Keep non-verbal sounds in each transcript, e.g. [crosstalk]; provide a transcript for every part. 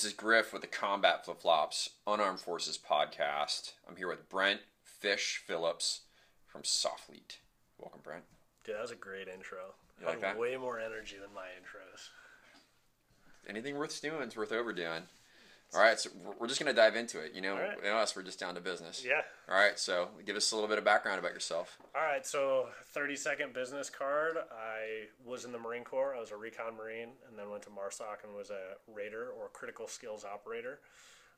this is Griff with the Combat Flip Flops Unarmed Forces podcast. I'm here with Brent Fish Phillips from Soflete. Welcome, Brent. Dude, that was a great intro. You like that? Way more energy than my intros. Anything worth doing is worth overdoing. All right, so we're- just going to dive into it. You know, right. us, we're just down to business. Yeah. All right, so give us a little bit of background about yourself. All right, so 30 second business card. I was in the Marine Corps. I was a recon Marine and then went to MARSOC and was a Raider or critical skills operator.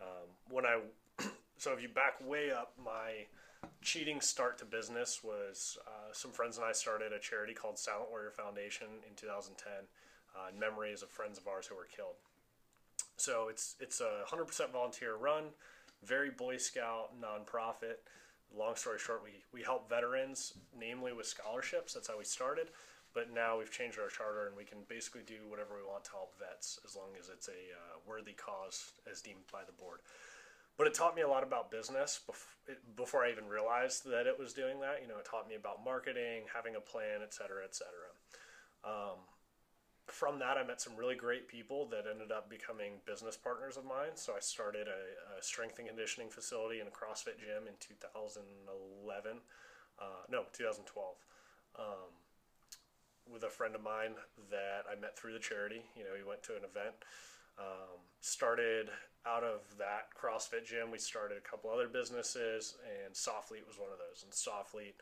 Um, when I, [clears throat] so if you back way up, my cheating start to business was uh, some friends and I started a charity called Silent Warrior Foundation in 2010 uh, in memories of friends of ours who were killed. So it's it's a 100% volunteer run, very Boy Scout nonprofit. Long story short, we, we help veterans, namely with scholarships. That's how we started. But now we've changed our charter and we can basically do whatever we want to help vets as long as it's a uh, worthy cause as deemed by the board. But it taught me a lot about business bef- before I even realized that it was doing that. You know, it taught me about marketing, having a plan, et cetera, et cetera. Um, from that, I met some really great people that ended up becoming business partners of mine. So I started a, a strength and conditioning facility and a CrossFit gym in 2011. Uh, no, 2012. Um, with a friend of mine that I met through the charity. You know, he went to an event. Um, started out of that CrossFit gym. We started a couple other businesses, and Soflete was one of those. And Soflete,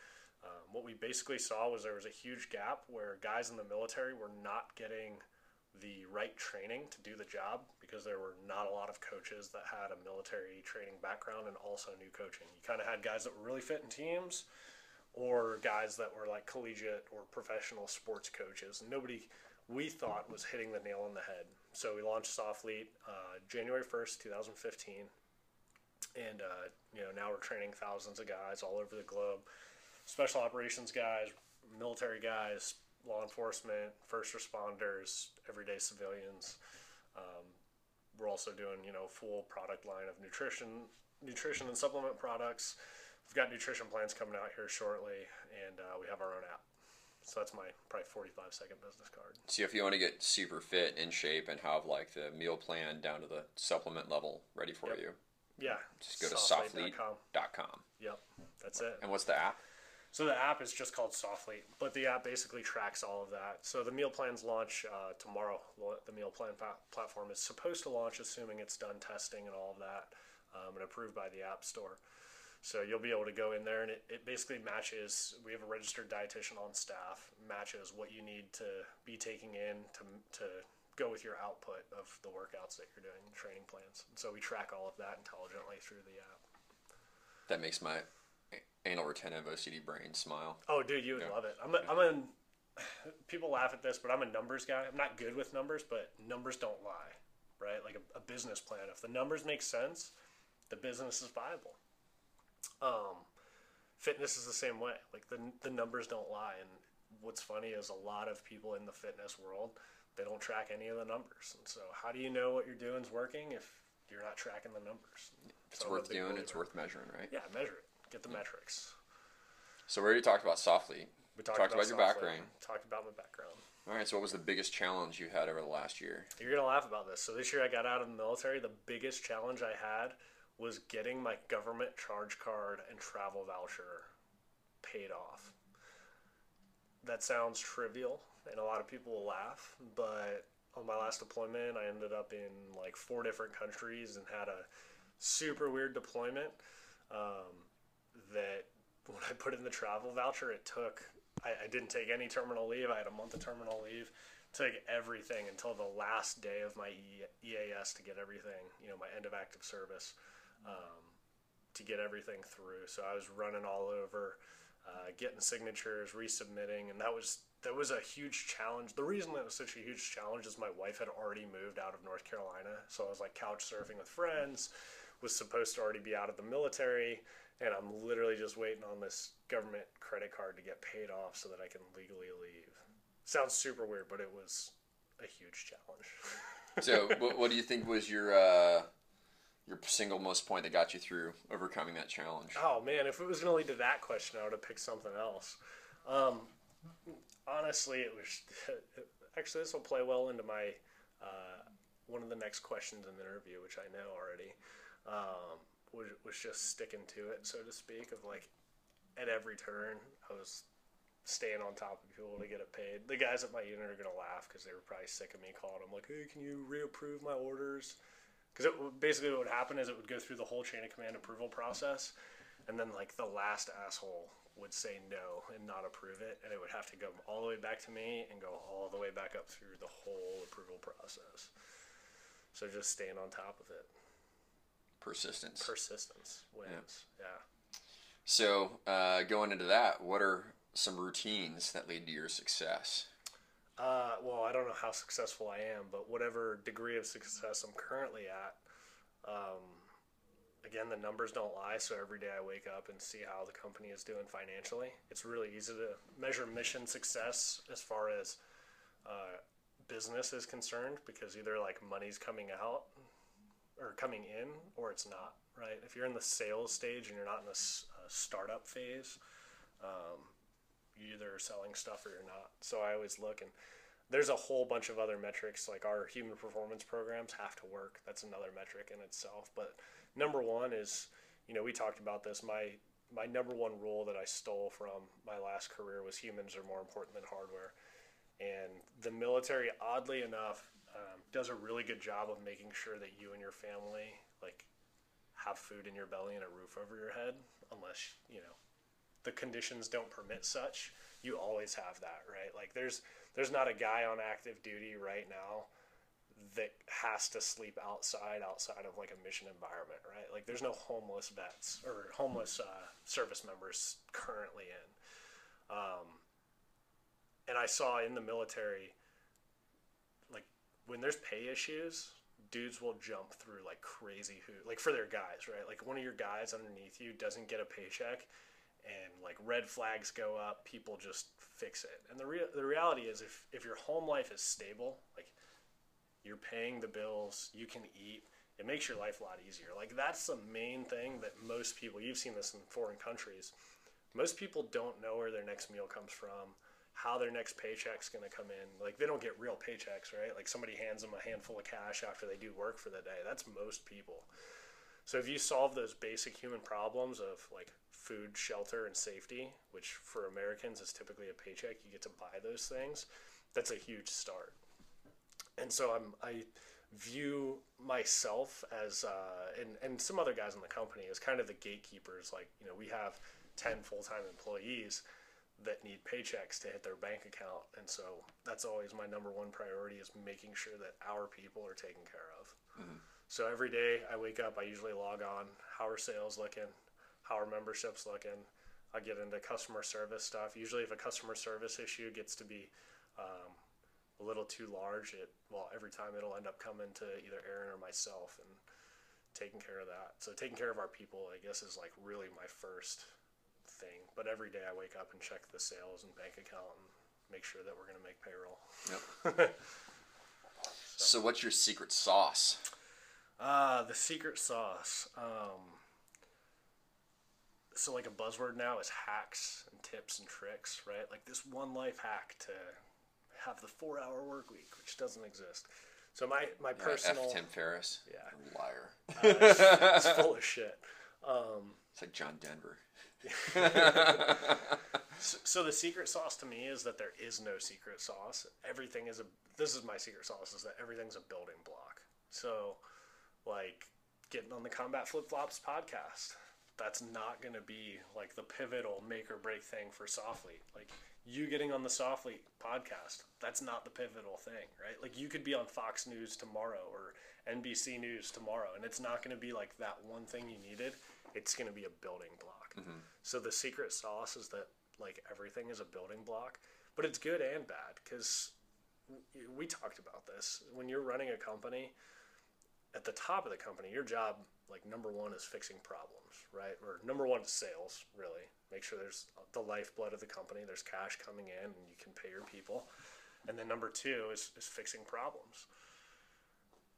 um, what we basically saw was there was a huge gap where guys in the military were not getting the right training to do the job because there were not a lot of coaches that had a military training background and also knew coaching. You kind of had guys that were really fit in teams or guys that were like collegiate or professional sports coaches. Nobody we thought was hitting the nail on the head. So we launched Soflete uh, January 1st, 2015. And, uh, you know, now we're training thousands of guys all over the globe special operations guys, military guys, law enforcement, first responders, everyday civilians. Um, we're also doing, you know, full product line of nutrition, nutrition and supplement products. We've got nutrition plans coming out here shortly, and uh, we have our own app. So that's my probably 45 second business card. So if you want to get super fit, in shape, and have like the meal plan down to the supplement level ready for Yep. you, Yeah. just go to soflete.com. Yep. That's it. And what's the app? So the app is just called Soflete, but the app basically tracks all of that. So the meal plans launch uh, tomorrow. The meal plan platform is supposed to launch, assuming it's done testing and all of that, um, and approved by the App Store. So you'll be able to go in there, and it, it basically matches. We have a registered dietitian on staff, matches what you need to be taking in to to go with your output of the workouts that you're doing, training plans. And so we track all of that intelligently through the app. That makes my anal retentive OCD brain smile. Oh, dude, you would Yeah. love it. I'm a, I'm a. [sighs] People laugh at this, but I'm a numbers guy. I'm not good with numbers, but numbers don't lie, right? Like a, a business plan. If the numbers make sense, the business is viable. Um, fitness is the same way. Like the the numbers don't lie. And what's funny is a lot of people in the fitness world they don't track any of the numbers. And so, how do you know what you're doing is working if you're not tracking the numbers? It's So worth doing. It's worth measuring, right? Yeah, measure it. Get the metrics. So we already talked about Soflete. We Talked about your background. Talked about my background. All right. So what was the biggest challenge you had over the last year? You're gonna laugh about this. So this year I got out of the military. The biggest challenge I had was getting my government charge card and travel voucher paid off. That sounds trivial, and a lot of people will laugh. But on my last deployment, I ended up in like four different countries and had a super weird deployment. Um, that when I put in the travel voucher, it took. I, I didn't take any terminal leave. I had a month of terminal leave took everything until the last day of my EAS to get everything, you know, my end of active service, um, to get everything through. So I was running all over, uh, getting signatures, resubmitting, and that was that was a huge challenge. The reason that was such a huge challenge is my wife had already moved out of North Carolina, so I was like couch surfing with friends, was supposed to already be out of the military, and I'm literally just waiting on this government credit card to get paid off so that I can legally leave. Sounds super weird, but it was a huge challenge. [laughs] So what, what do you think was your uh, your single most point that got you through overcoming that challenge? Oh man, if it was going to lead to that question, I would have picked something else. Um, honestly, it was [laughs] actually this will play well into my uh, one of the next questions in the interview, which I know already, um, was, was just sticking to it, so to speak, of like at every turn, I was staying on top of people to get it paid. The guys at my unit are gonna laugh because they were probably sick of me calling them like, "Hey, can you reapprove my orders?" Because basically what would happen is it would go through the whole chain of command approval process, and then like the last asshole would say no and not approve it, and it would have to go all the way back to me and go all the way back up through the whole approval process. So just staying on top of it. Persistence. Persistence wins. Yeah. yeah. So uh, going into that, what are some routines that lead to your success? Uh, well, I don't know how successful I am, but whatever degree of success I'm currently at, um, again, the numbers don't lie. So every day I wake up and see how the company is doing financially. It's really easy to measure mission success as far as uh, business is concerned because either like money's coming out or coming in or it's not, right? If you're in the sales stage and you're not in the startup phase, um, you either are selling stuff or you're not. So I always look and there's a whole bunch of other metrics like our human performance programs have to work. That's another metric in itself. But number one is, you know, we talked about this. My my number one rule that I stole from my last career was humans are more important than hardware. And the military, oddly enough, um, does a really good job of making sure that you and your family like have food in your belly and a roof over your head, unless you know the conditions don't permit such, you always have that, right? Like there's there's not a guy on active duty right now that has to sleep outside outside of like a mission environment, right? Like there's no homeless vets or homeless uh, service members currently in. Um, and I saw in the military, when there's pay issues, dudes will jump through like crazy who like for their guys, right? Like one of your guys underneath you doesn't get a paycheck and like red flags go up, people just fix it. And the real the reality is if if your home life is stable, like you're paying the bills, you can eat, it makes your life a lot easier. Like that's the main thing that most people you've seen this in foreign countries. Most people don't know where their next meal comes from, how their next paycheck's going to come in. Like they don't get real paychecks, right? Like somebody hands them a handful of cash after they do work for the day. That's most people. So if you solve those basic human problems of like food, shelter, and safety, which for Americans is typically a paycheck, you get to buy those things. That's a huge start. And so I'm I view myself as uh, and and some other guys in the company as kind of the gatekeepers. Like you know we have ten full time employees that need paychecks to hit their bank account, and so that's always my number one priority is making sure that our people are taken care of. Mm-hmm. So every day I wake up, I usually log on. How are sales looking? how our membership's looking. I get into customer service stuff. Usually, if a customer service issue gets to be um, a little too large, it well every time it'll end up coming to either Aaron or myself and taking care of that. So taking care of our people, I guess, is like really my first thing. But every day I wake up and check the sales and bank account and make sure that we're going to make payroll. Yep. so. [laughs] so. what's your secret sauce? Uh, the secret sauce. Um, so like a buzzword now is hacks and tips and tricks, right? Like this one life hack to have the four hour work week, which doesn't exist. So my my yeah, personal F. Tim Ferriss, yeah, liar, uh, it's, it's, full of [laughs] shit. Um, it's like John Denver. [laughs] so, so the secret sauce to me is that there is no secret sauce. Everything is a. This is my secret sauce is that everything's a building block. So, like getting on the Combat Flip Flops podcast that's not going to be like the pivotal make or break thing for Soflete. Like you getting on the Soflete podcast, that's not the pivotal thing, right? Like you could be on Fox News tomorrow or NBC News tomorrow, and it's not going to be like that one thing you needed. It's going to be a building block. Mm-hmm. So the secret sauce is that like everything is a building block, but it's good and bad because we talked about this. When you're running a company, at the top of the company, your job, like number one, is fixing problems, right? Or number one is sales, really. Make sure there's the lifeblood of the company, there's cash coming in, and you can pay your people. And then number two is, is fixing problems.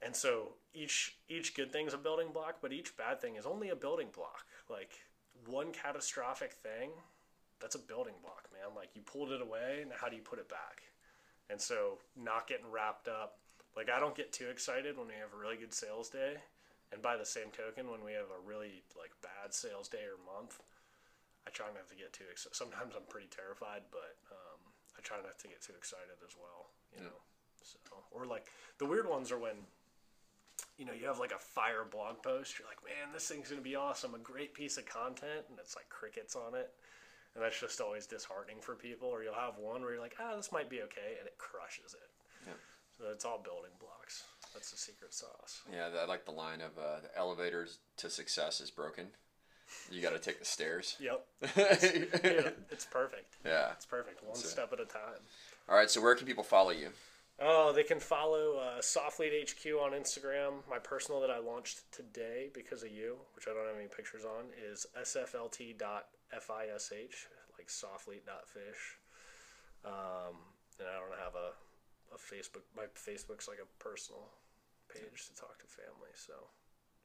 And so each each good thing is a building block, but each bad thing is only a building block. Like one catastrophic thing, that's a building block, man. Like you pulled it away, and how do you put it back? And so not getting wrapped up Like I don't get too excited when we have a really good sales day, and by the same token, when we have a really like bad sales day or month, I try not to get too excited. Sometimes I'm pretty terrified, but um, I try not to get too excited as well. You know, so or like the weird ones are when you know, you have like a fire blog post. You're like, man, this thing's gonna be awesome, a great piece of content, and it's like crickets on it, and that's just always disheartening for people. Or you'll have one where you're like, ah, this might be okay, and it crushes it. Yeah. So it's all building blocks. That's the secret sauce. Yeah, I like the line of uh, the elevators to success is broken. You got to take the stairs. Yep. [laughs] It's, yeah, it's perfect. Yeah. It's perfect. One it. step at a time. All right. So where can people follow you? Oh, they can follow uh, Soflete HQ on Instagram. My personal that I launched today because of you, which I don't have any pictures on, is sflt.fish, like soflete.fish. Um, and I don't have a, a Facebook. My Facebook's like a personal page to talk to family, so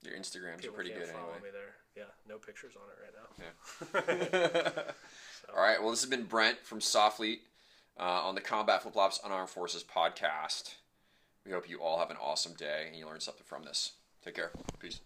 Your Instagrams people are pretty good follow anyway. me there. Yeah, no pictures on it right now. Yeah. [laughs] [laughs] All right. Well, this has been Brent from Soflete uh, on the Combat Flip Flops Unarmed Forces podcast. We hope you all have an awesome day and you learn something from this. Take care. Peace.